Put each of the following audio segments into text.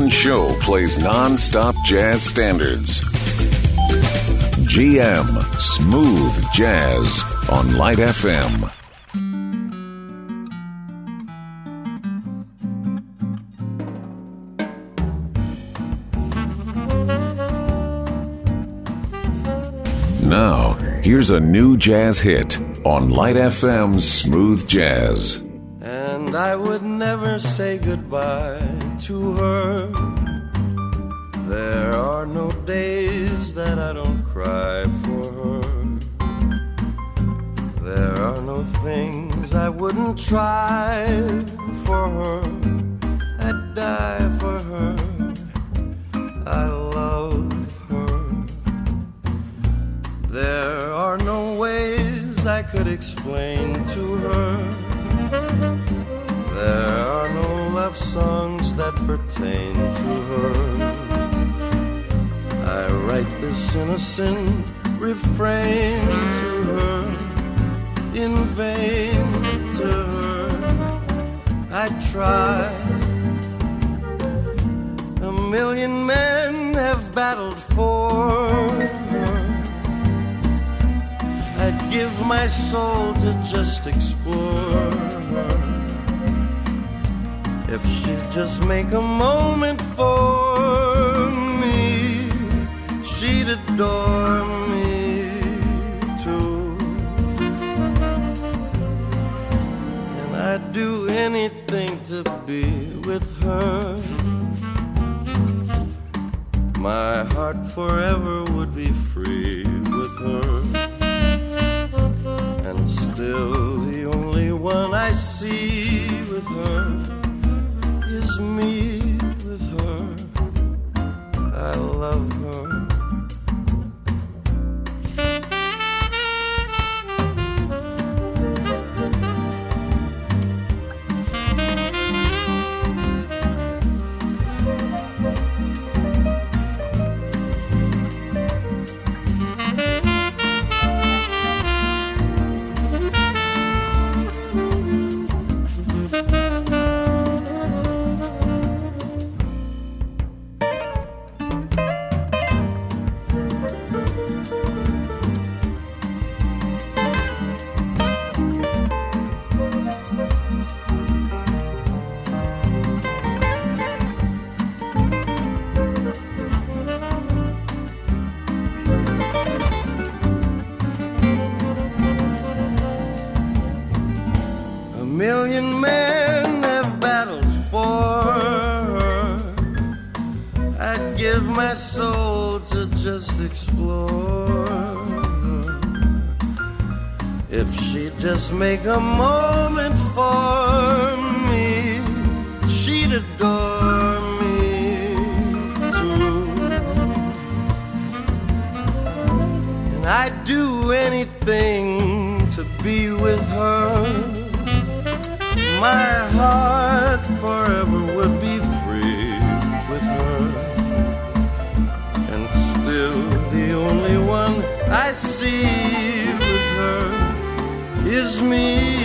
One show plays non-stop jazz standards. GM Smooth Jazz on Light FM. Now, here's a new jazz hit on Light FM's Smooth Jazz. And I would never say goodbye to her. There are no days that I don't cry for her. There are no things I wouldn't try for her. I'd die for her. I love her. There are no ways I could explain to her. There are no love songs that pertain to her. I write this innocent refrain to her, in vain to her. I try. A million men have battled for her. I'd give my soul to just explore her. If she'd just make a moment for me, she'd adore me too. And I'd do anything to be with her. My heart forever would be free with her. And still, the only one I see with her me with her. I love soul to just explore. If she'd just make a moment for me, she'd adore me too. And I'd do anything to be with her. My heart me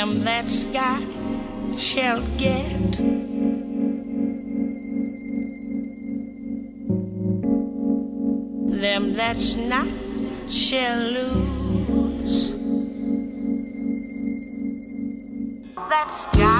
him that Scott shall get. Them that's not shall lose. That's God.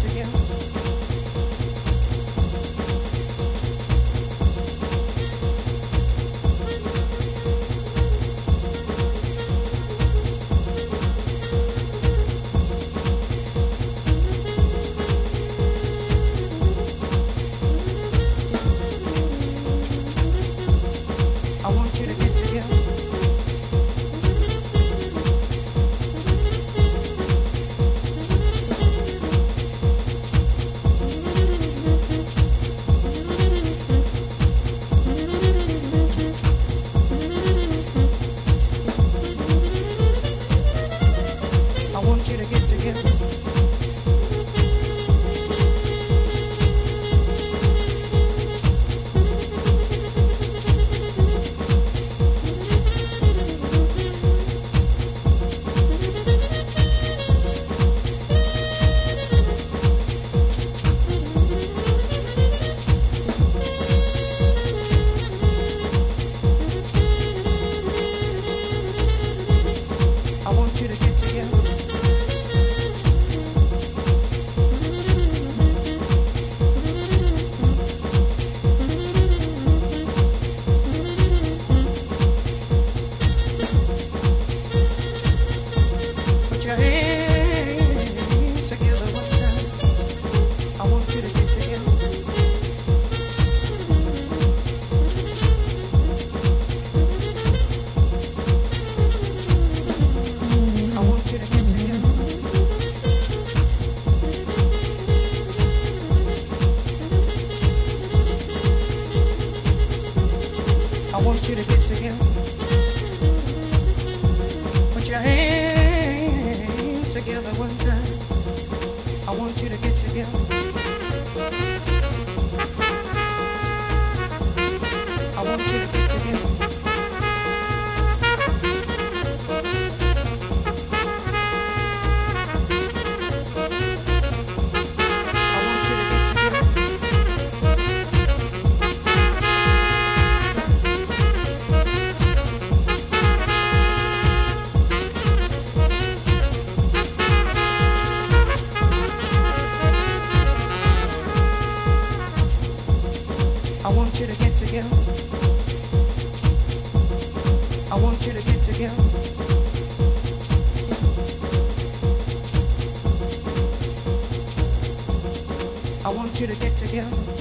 you to get together.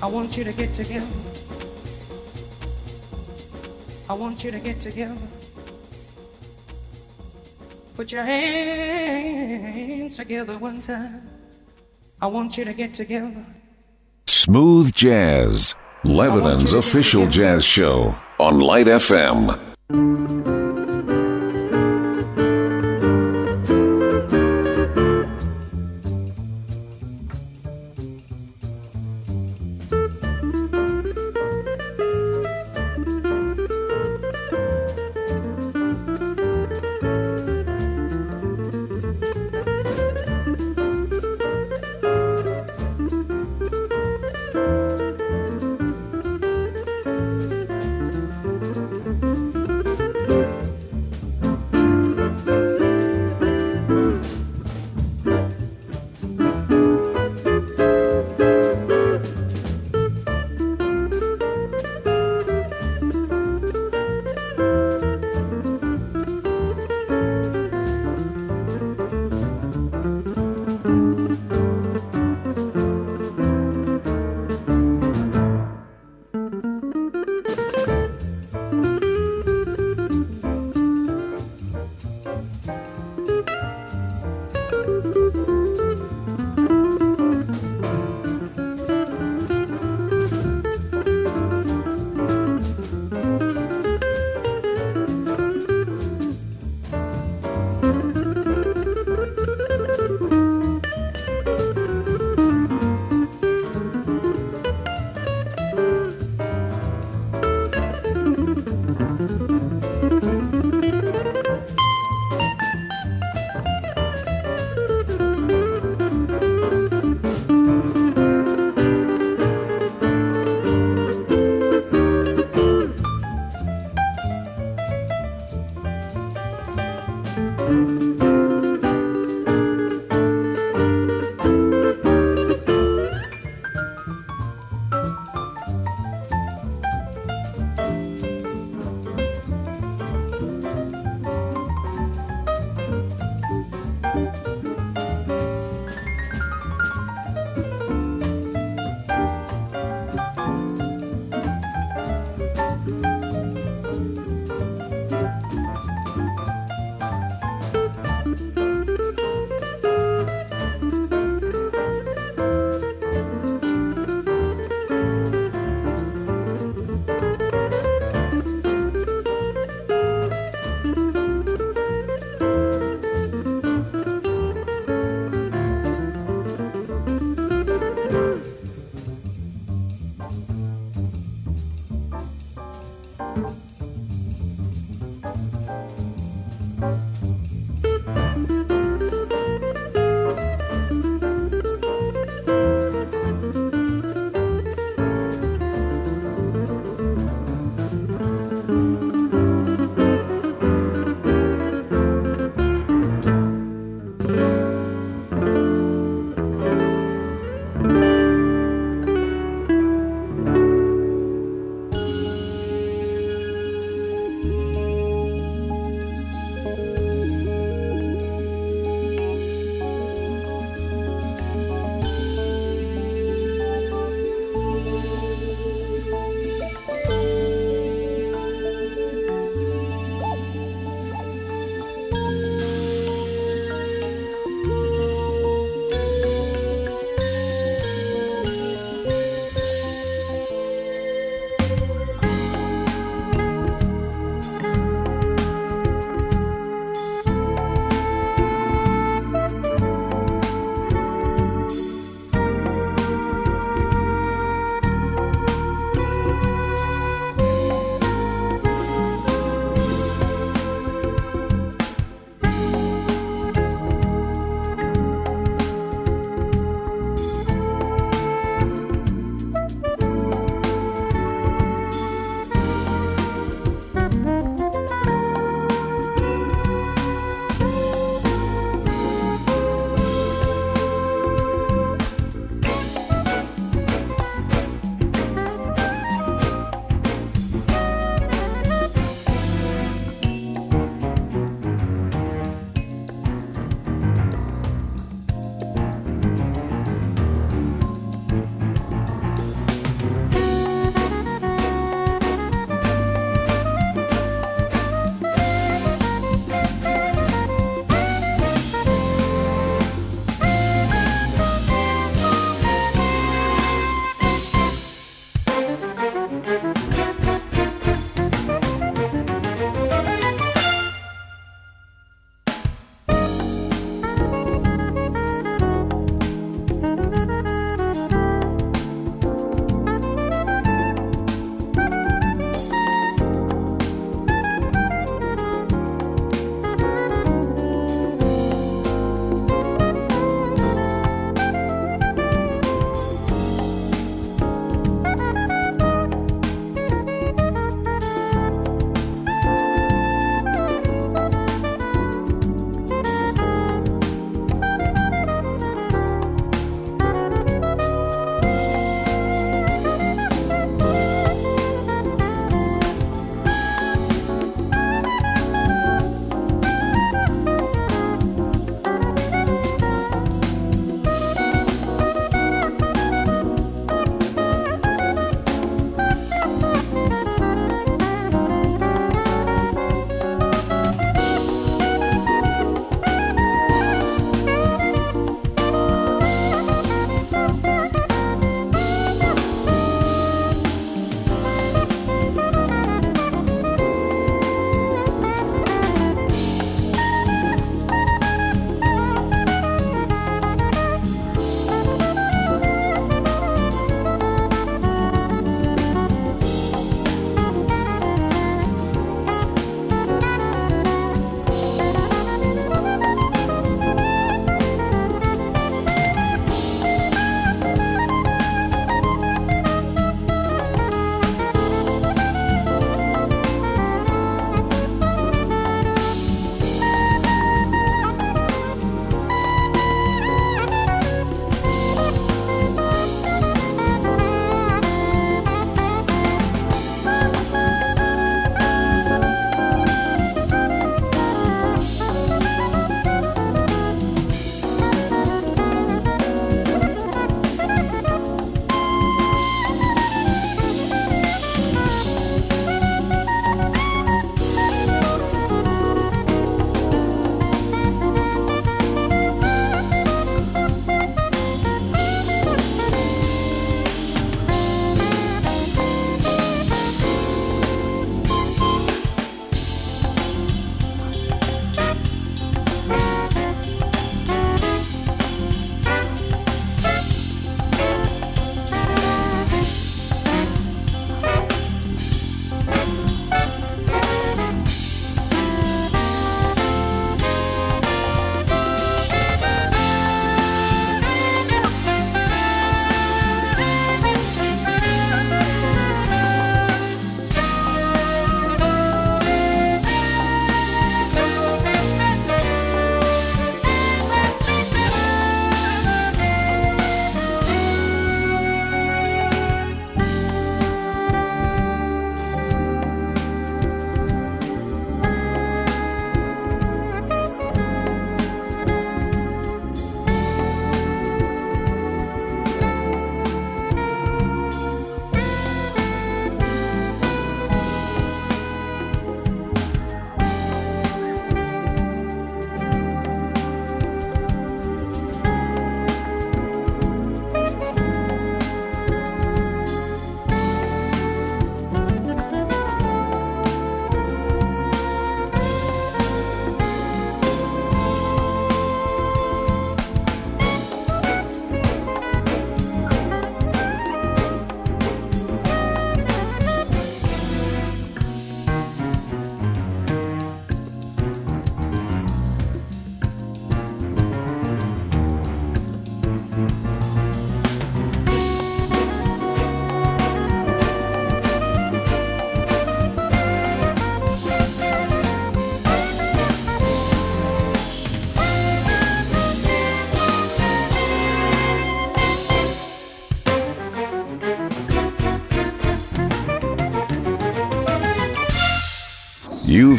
I want you to get together. I want you to get together. Put your hands together one time. I want you to get together. Smooth Jazz, Lebanon's official jazz show on Light FM.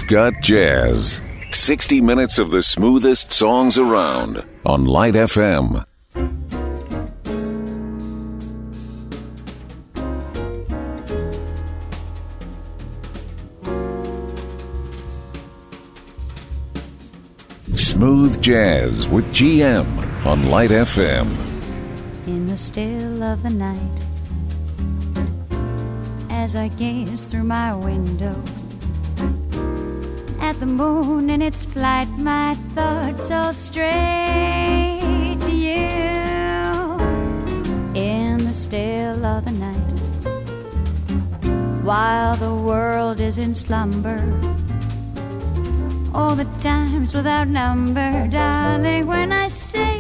Got jazz. 60 minutes of the smoothest songs around on Light FM. Smooth Jazz with GM on Light FM. In the still of the night, as I gaze through my window the moon in its flight, my thoughts all stray to you. In the still of the night, while the world is in slumber all the times without number, darling, when I say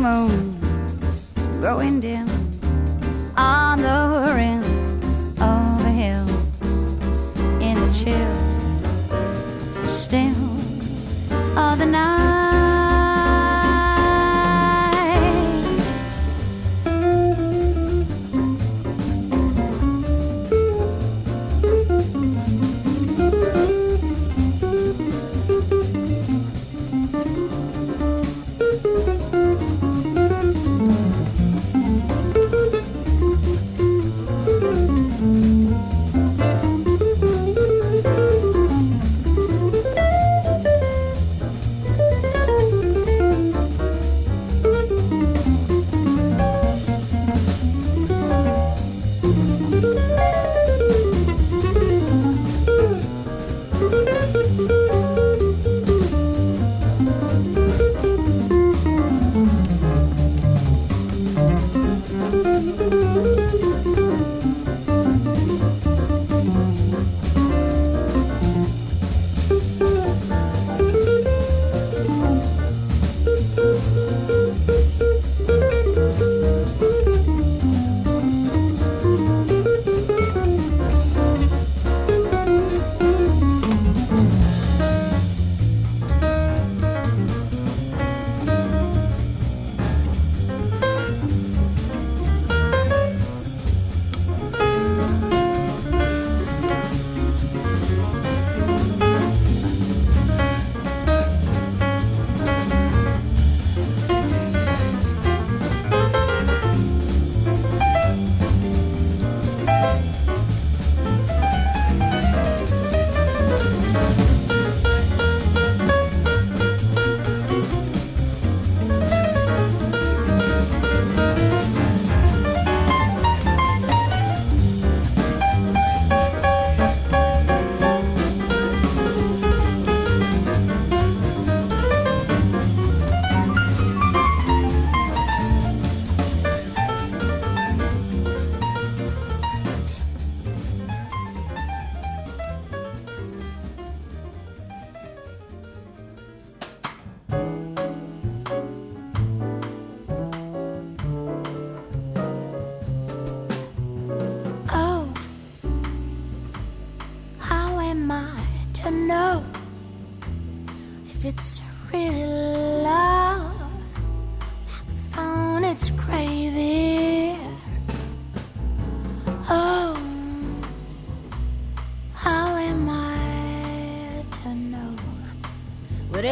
moon growing dim on the rim of a hill in the chill still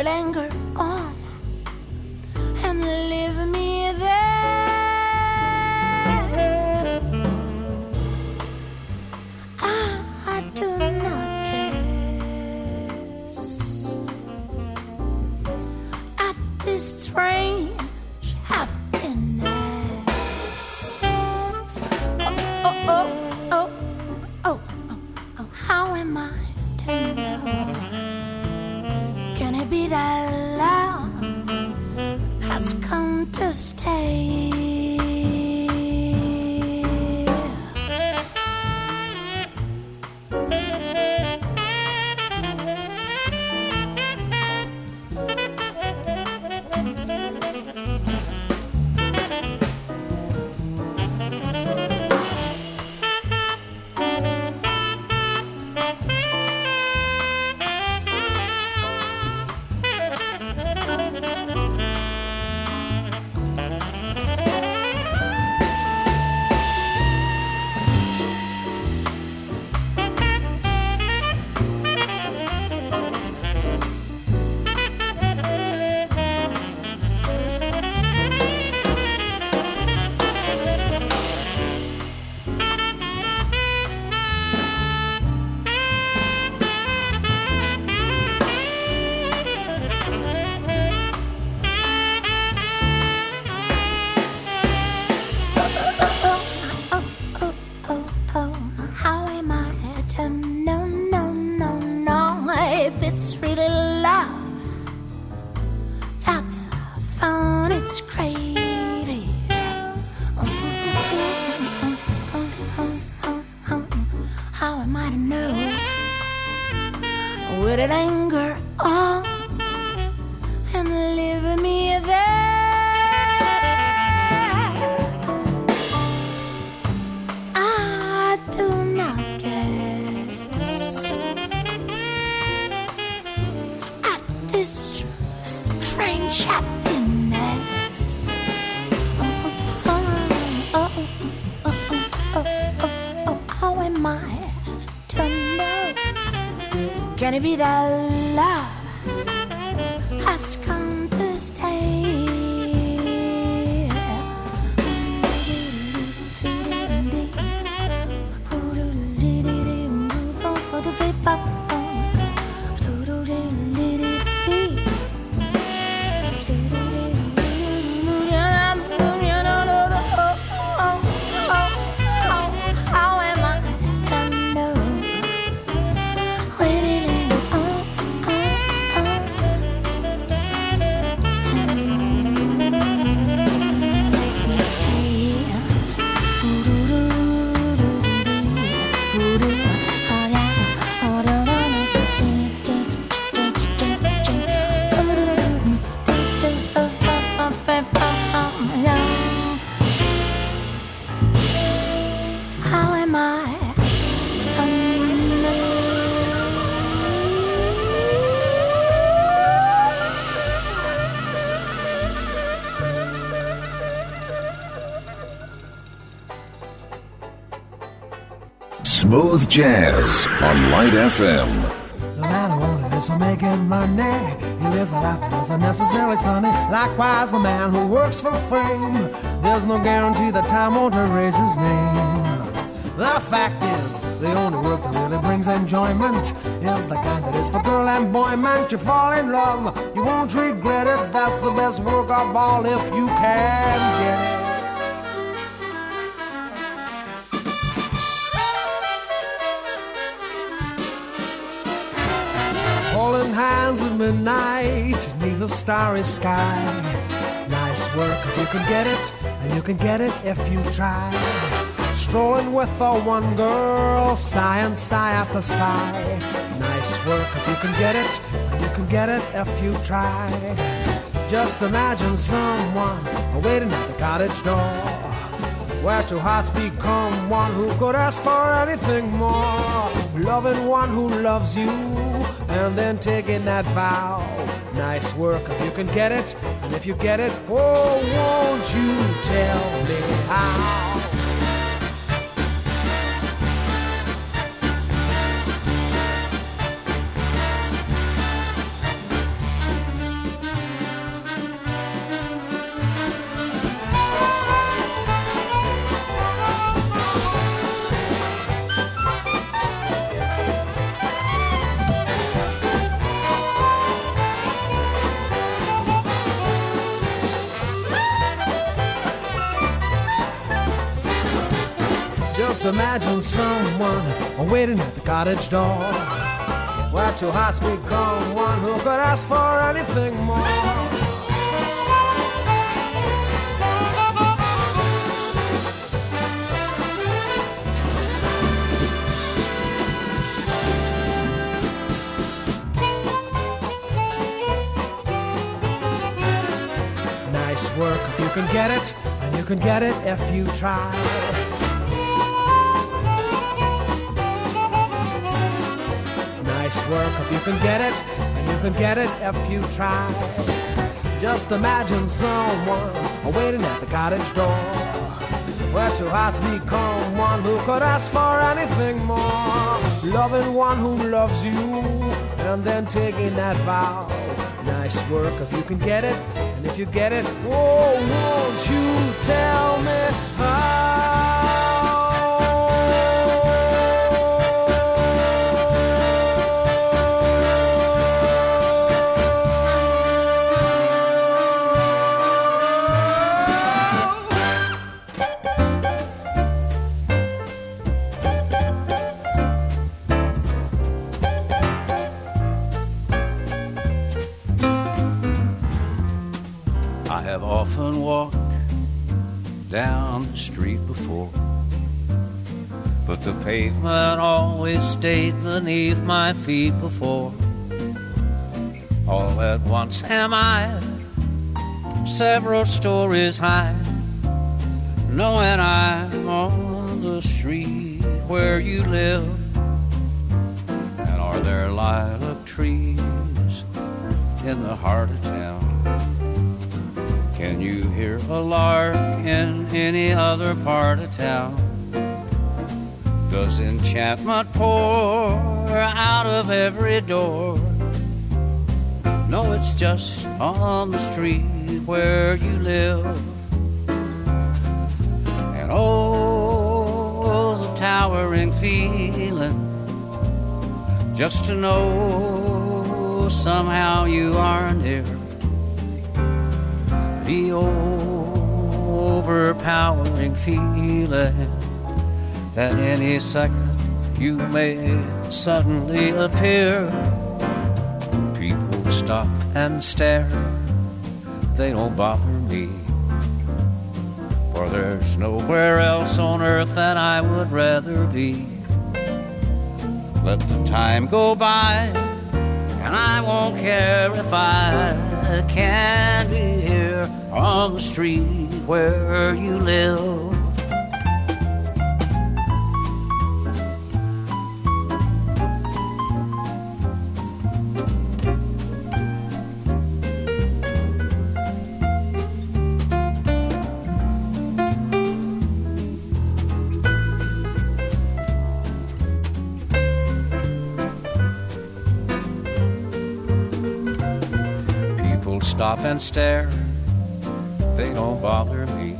Would Smooth Jazz on Light FM. The man who only lives for making money. He lives a life that isn't necessarily sunny. Likewise, the man who works for fame. There's no guarantee that time won't erase his name. The fact is, the only work that really brings enjoyment is the kind that is for girl and boy. Man, you fall in love, you won't regret it. That's the best work of all if you can get it. At midnight neath a starry sky. Nice work if you can get it, and you can get it if you try. Strolling with the one girl, sigh and sigh after sigh. Nice work if you can get it, and you can get it if you try. Just imagine someone waiting at the cottage door where two hearts become one who could ask for anything more. Loving one who loves you, and then taking that vow. Nice work if you can get it, and if you get it, oh, won't you tell me how? Imagine someone waiting at the cottage door. Where two hearts become one who could ask for anything more. Nice work if you can get it, and you can get it if you try. Work if you can get it, and you can get it if you try. Just imagine someone waiting at the cottage door, where two hearts become one who could ask for anything more. Loving one who loves you, and then taking that vow. Nice work if you can get it, and if you get it, oh, won't you tell me how? But the pavement always stayed beneath my feet before. All at once am I several stories high, knowing I'm on the street where you live. And are there lilac trees in the heart of town? Can you hear a lark in any other part of town? Does enchantment pour out of every door? No, it's just on the street where you live. And oh, the towering feeling just to know somehow you are near. The overpowering feeling that any second you may suddenly appear. People stop and stare, they don't bother me. For there's nowhere else on earth that I would rather be. Let the time go by, and I won't care if I can't be here on the street where you live. And stare, they don't bother me.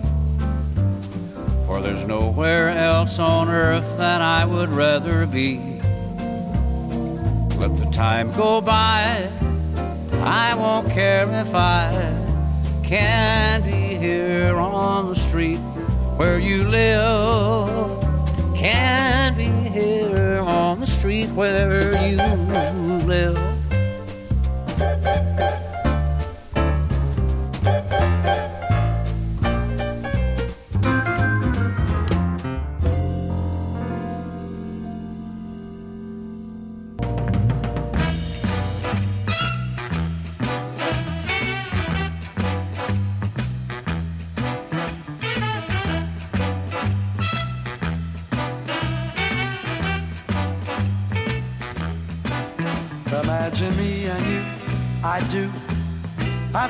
For there's nowhere else on earth that I would rather be. Let the time go by, I won't care if I can't be here on the street where you live. Can't be here on the street where you live.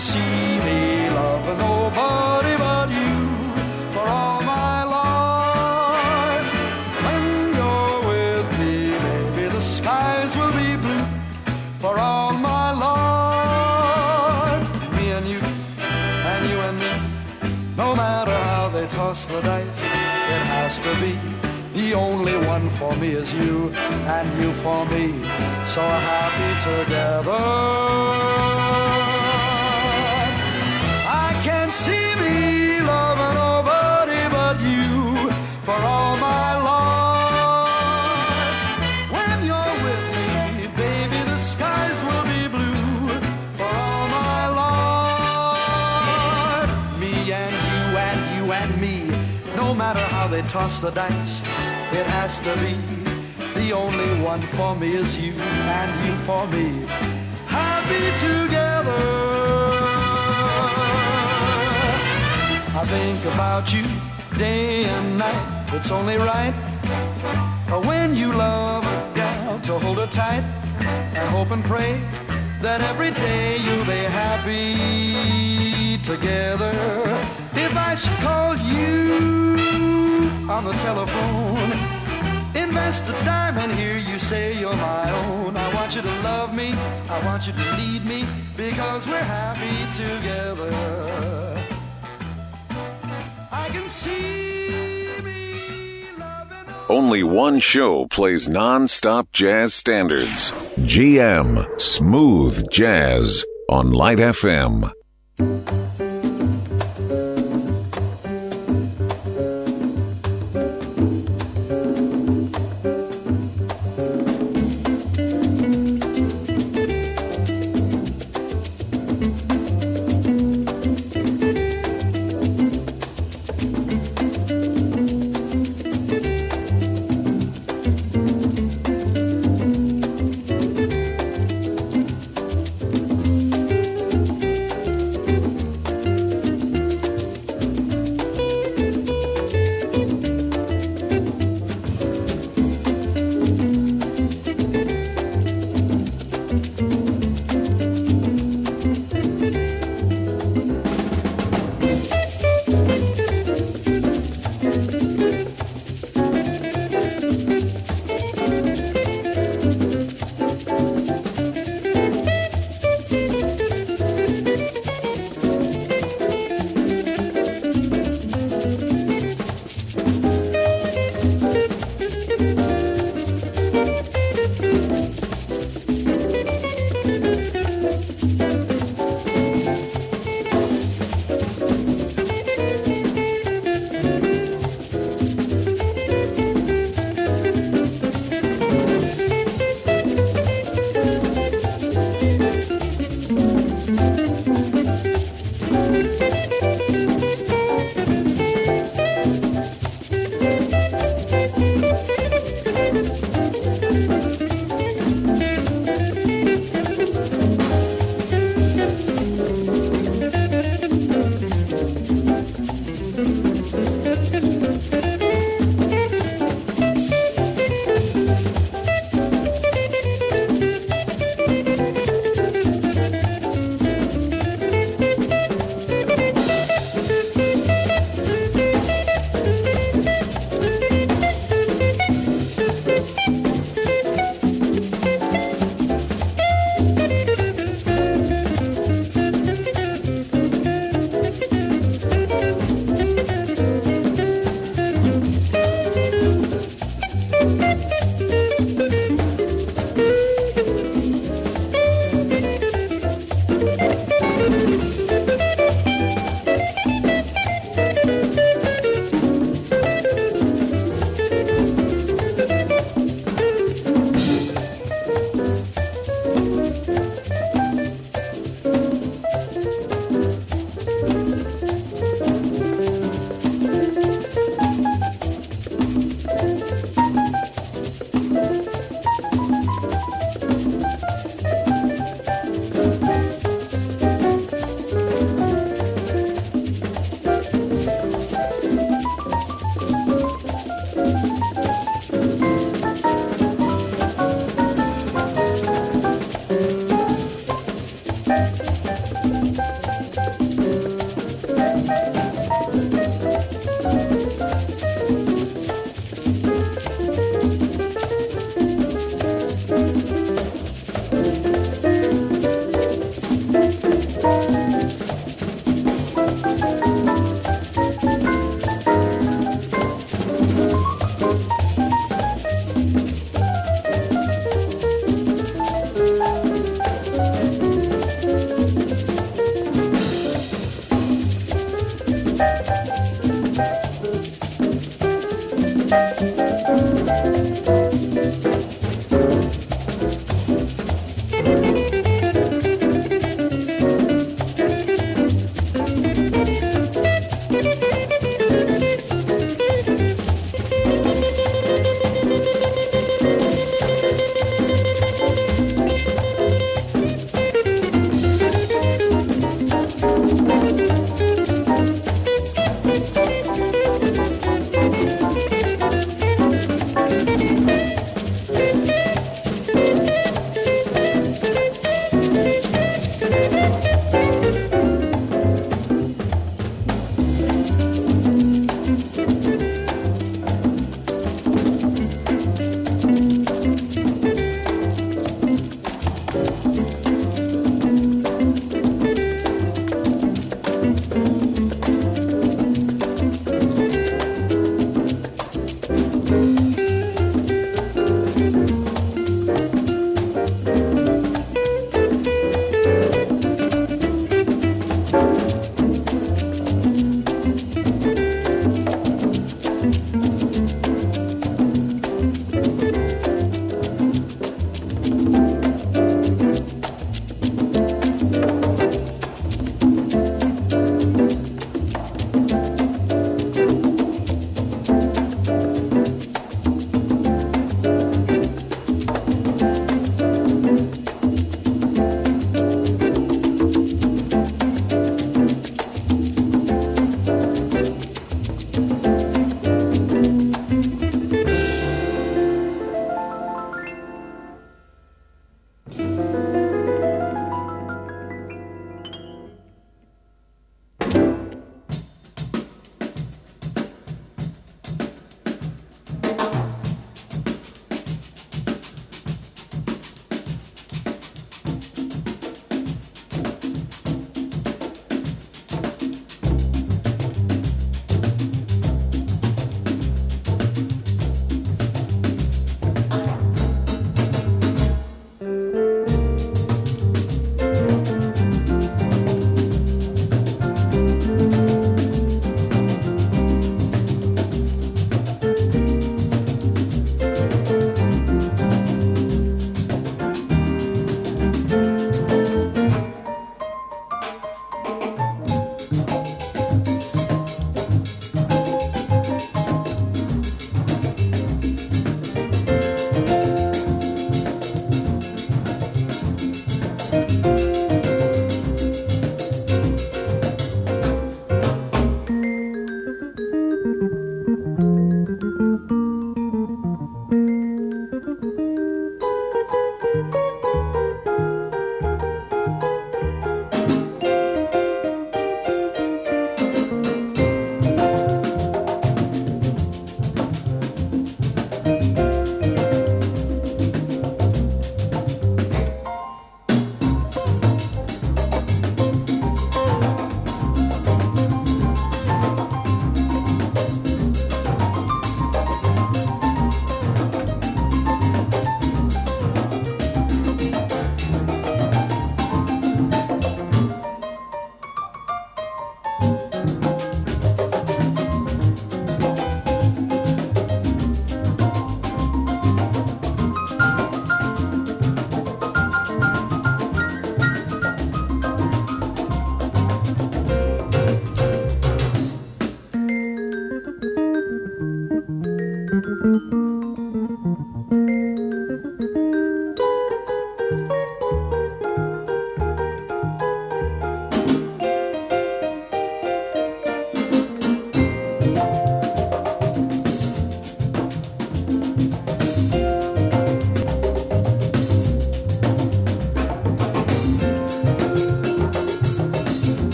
See me loving nobody but you for all my life. When you're with me, maybe the skies will be blue for all my life. Me and you, and you and me, no matter how they toss the dice, it has to be. The only one for me is you, and you for me, so happy together. Toss the dice, it has to be. The only one for me is you and you for me. Happy together. I think about you day and night. It's only right when you love a gal to hold her tight and hope and pray that every day you'll be happy together. If I should call you on the telephone, invest a dime and hear you say you're my own. I want you to love me, I want you to need me because we're happy together. I can see me loving. Only one show plays non-stop jazz standards. GM Smooth Jazz. on Light FM.